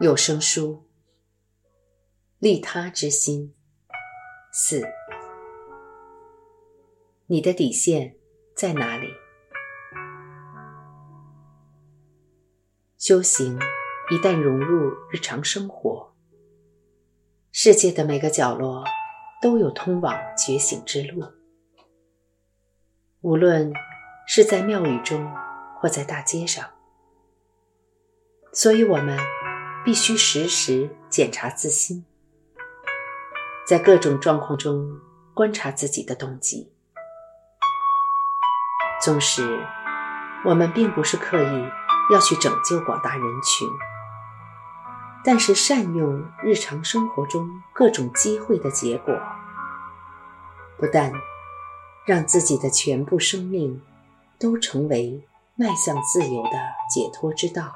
有声书，利他之心四，你的底线在哪里？修行一旦融入日常生活，世界的每个角落都有通往觉醒之路。无论是在庙宇中，或在大街上，所以我们。必须时时检查自心，在各种状况中观察自己的动机。纵使我们并不是刻意要去拯救广大人群，但是善用日常生活中各种机会的结果，不但让自己的全部生命都成为迈向自由的解脱之道。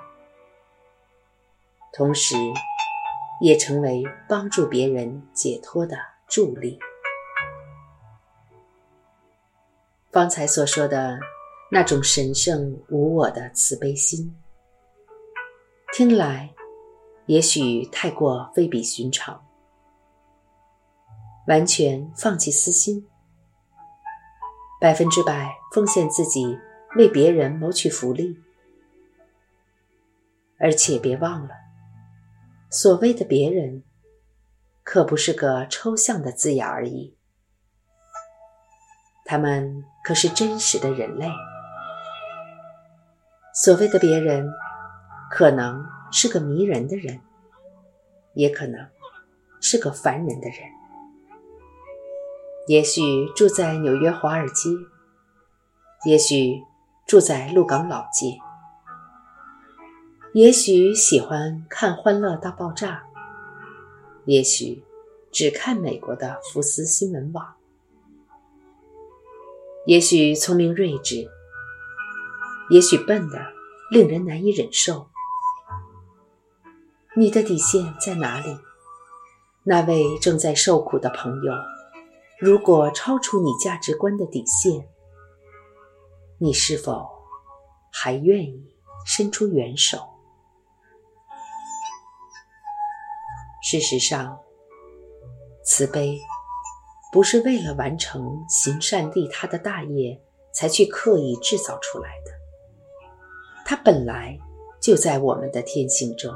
同时，也成为帮助别人解脱的助力。方才所说的那种神圣无我的慈悲心，听来也许太过非比寻常。完全放弃私心，百分之百奉献自己，为别人谋取福利，而且别忘了。所谓的别人，可不是个抽象的字眼而已，他们可是真实的人类。所谓的别人，可能是个迷人的人，也可能是个烦人的人。也许住在纽约华尔街，也许住在鹿港老街。也许喜欢看《欢乐大爆炸》，也许只看美国的福斯新闻网，也许聪明睿智，也许笨的令人难以忍受。你的底线在哪里？那位正在受苦的朋友，如果超出你价值观的底线，你是否还愿意伸出援手？事实上，慈悲不是为了完成行善利他的大业才去刻意制造出来的，它本来就在我们的天性中，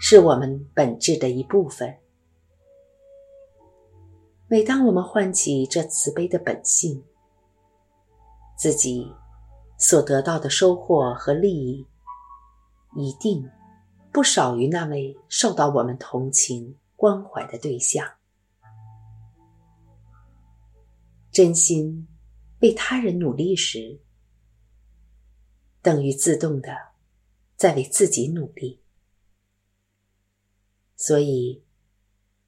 是我们本质的一部分。每当我们唤起这慈悲的本性，自己所得到的收获和利益，一定。不少于那位受到我们同情关怀的对象，真心为他人努力时，等于自动的在为自己努力。所以，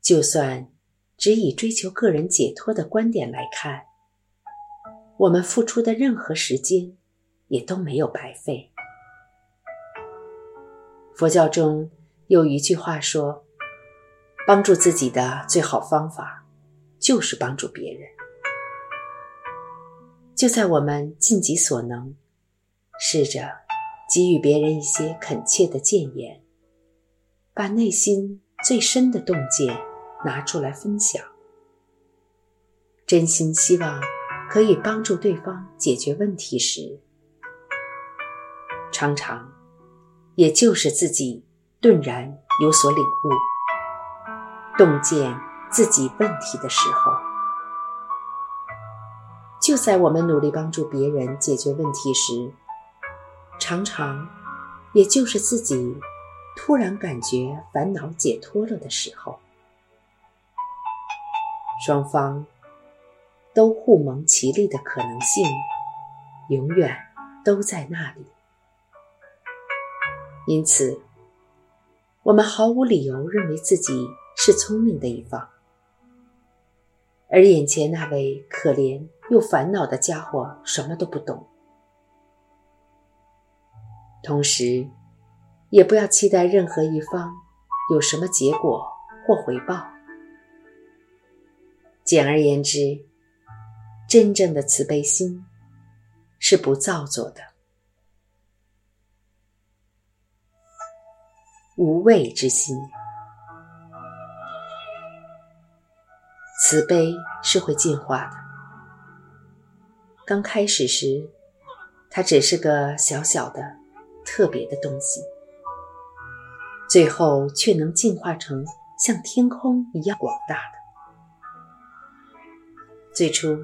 就算只以追求个人解脱的观点来看，我们付出的任何时间也都没有白费。佛教中有一句话说：“帮助自己的最好方法，就是帮助别人。”就在我们尽己所能，试着给予别人一些恳切的谏言，把内心最深的洞见拿出来分享，真心希望可以帮助对方解决问题时，常常。也就是自己顿然有所领悟、洞见自己问题的时候，就在我们努力帮助别人解决问题时，常常也就是自己突然感觉烦恼解脱了的时候，双方都互蒙其利的可能性，永远都在那里。因此，我们毫无理由认为自己是聪明的一方，而眼前那位可怜又烦恼的家伙什么都不懂。同时，也不要期待任何一方有什么结果或回报。简而言之，真正的慈悲心是不造作的。无畏之心。慈悲是会进化的。刚开始时，它只是个小小的、特别的东西，最后却能进化成像天空一样广大的。最初，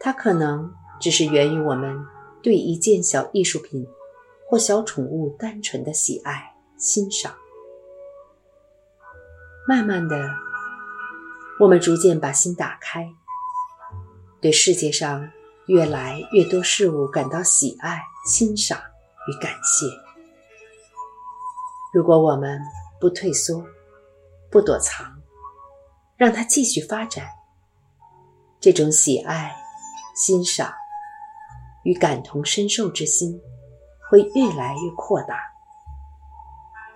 它可能只是源于我们对一件小艺术品或小宠物单纯的喜爱、欣赏。慢慢的，我们逐渐把心打开，对世界上越来越多事物感到喜爱、欣赏与感谢。如果我们不退缩、不躲藏，让它继续发展，这种喜爱、欣赏与感同身受之心会越来越扩大，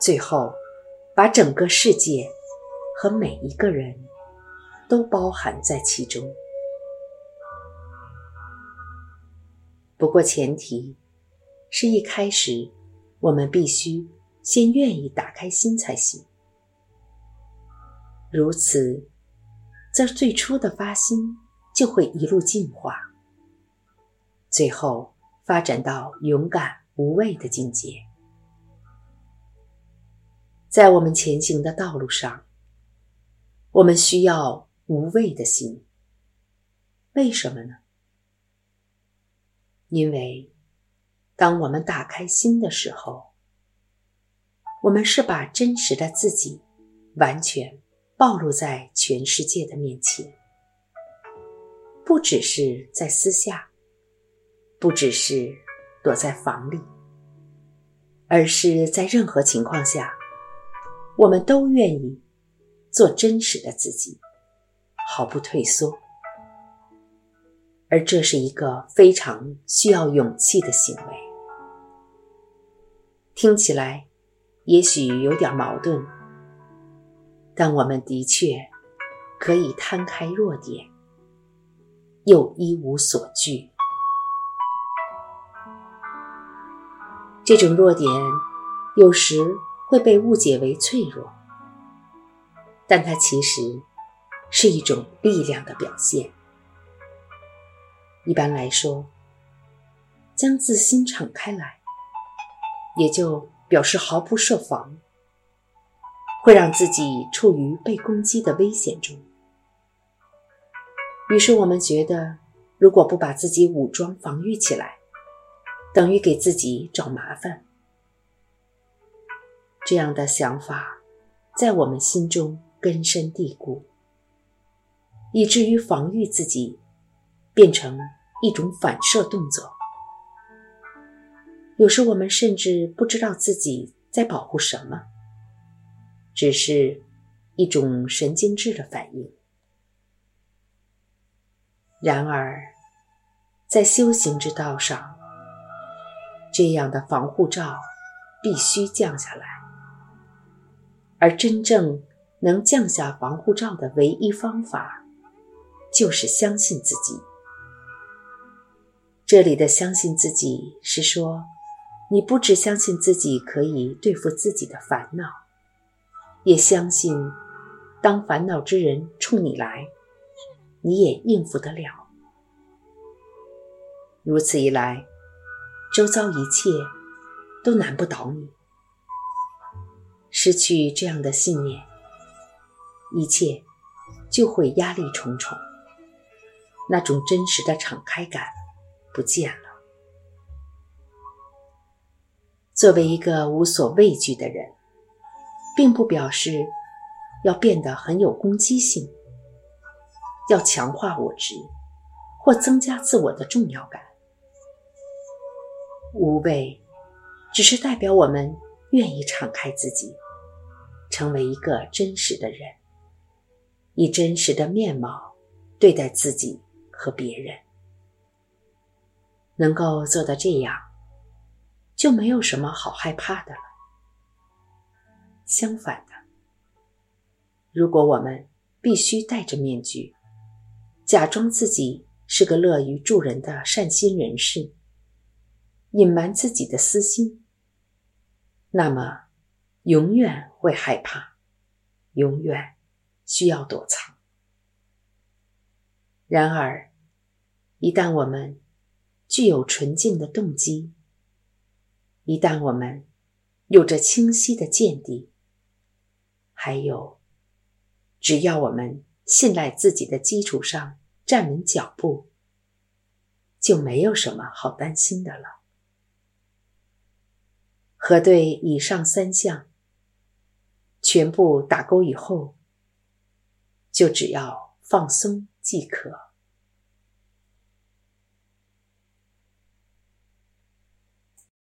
最后把整个世界和每一个人都包含在其中。不过，前提是一开始我们必须先愿意打开心才行。如此，这最初的发心。就会一路进化，最后发展到勇敢无畏的境界。在我们前行的道路上，我们需要无畏的心。为什么呢？因为当我们打开心的时候，我们是把真实的自己完全暴露在全世界的面前。不只是在私下，不只是躲在房里，而是在任何情况下，我们都愿意做真实的自己，毫不退缩。而这是一个非常需要勇气的行为。听起来也许有点矛盾，但我们的确可以摊开弱点。又一无所惧，这种弱点有时会被误解为脆弱，但它其实是一种力量的表现。一般来说，将自心敞开来，也就表示毫不设防，会让自己处于被攻击的危险中。于是我们觉得，如果不把自己武装防御起来，等于给自己找麻烦。这样的想法在我们心中根深蒂固，以至于防御自己变成一种反射动作。有时我们甚至不知道自己在保护什么，只是一种神经质的反应。然而，在修行之道上，这样的防护罩必须降下来。而真正能降下防护罩的唯一方法，就是相信自己。这里的“相信自己”是说，你不只相信自己可以对付自己的烦恼，也相信，当烦恼之人冲你来。你也应付得了。如此一来，周遭一切都难不倒你。失去这样的信念，一切就会压力重重，那种真实的敞开感不见了。作为一个无所畏惧的人，并不表示要变得很有攻击性。要强化我执，或增加自我的重要感。无畏，只是代表我们愿意敞开自己，成为一个真实的人，以真实的面貌对待自己和别人。能够做到这样，就没有什么好害怕的了。相反的，如果我们必须戴着面具，假装自己是个乐于助人的善心人士，隐瞒自己的私心，那么永远会害怕，永远需要躲藏。然而，一旦我们具有纯净的动机，一旦我们有着清晰的见地，还有，只要我们信赖自己的基础上站稳脚步，就没有什么好担心的了。核对以上三项，全部打勾以后，就只要放松即可。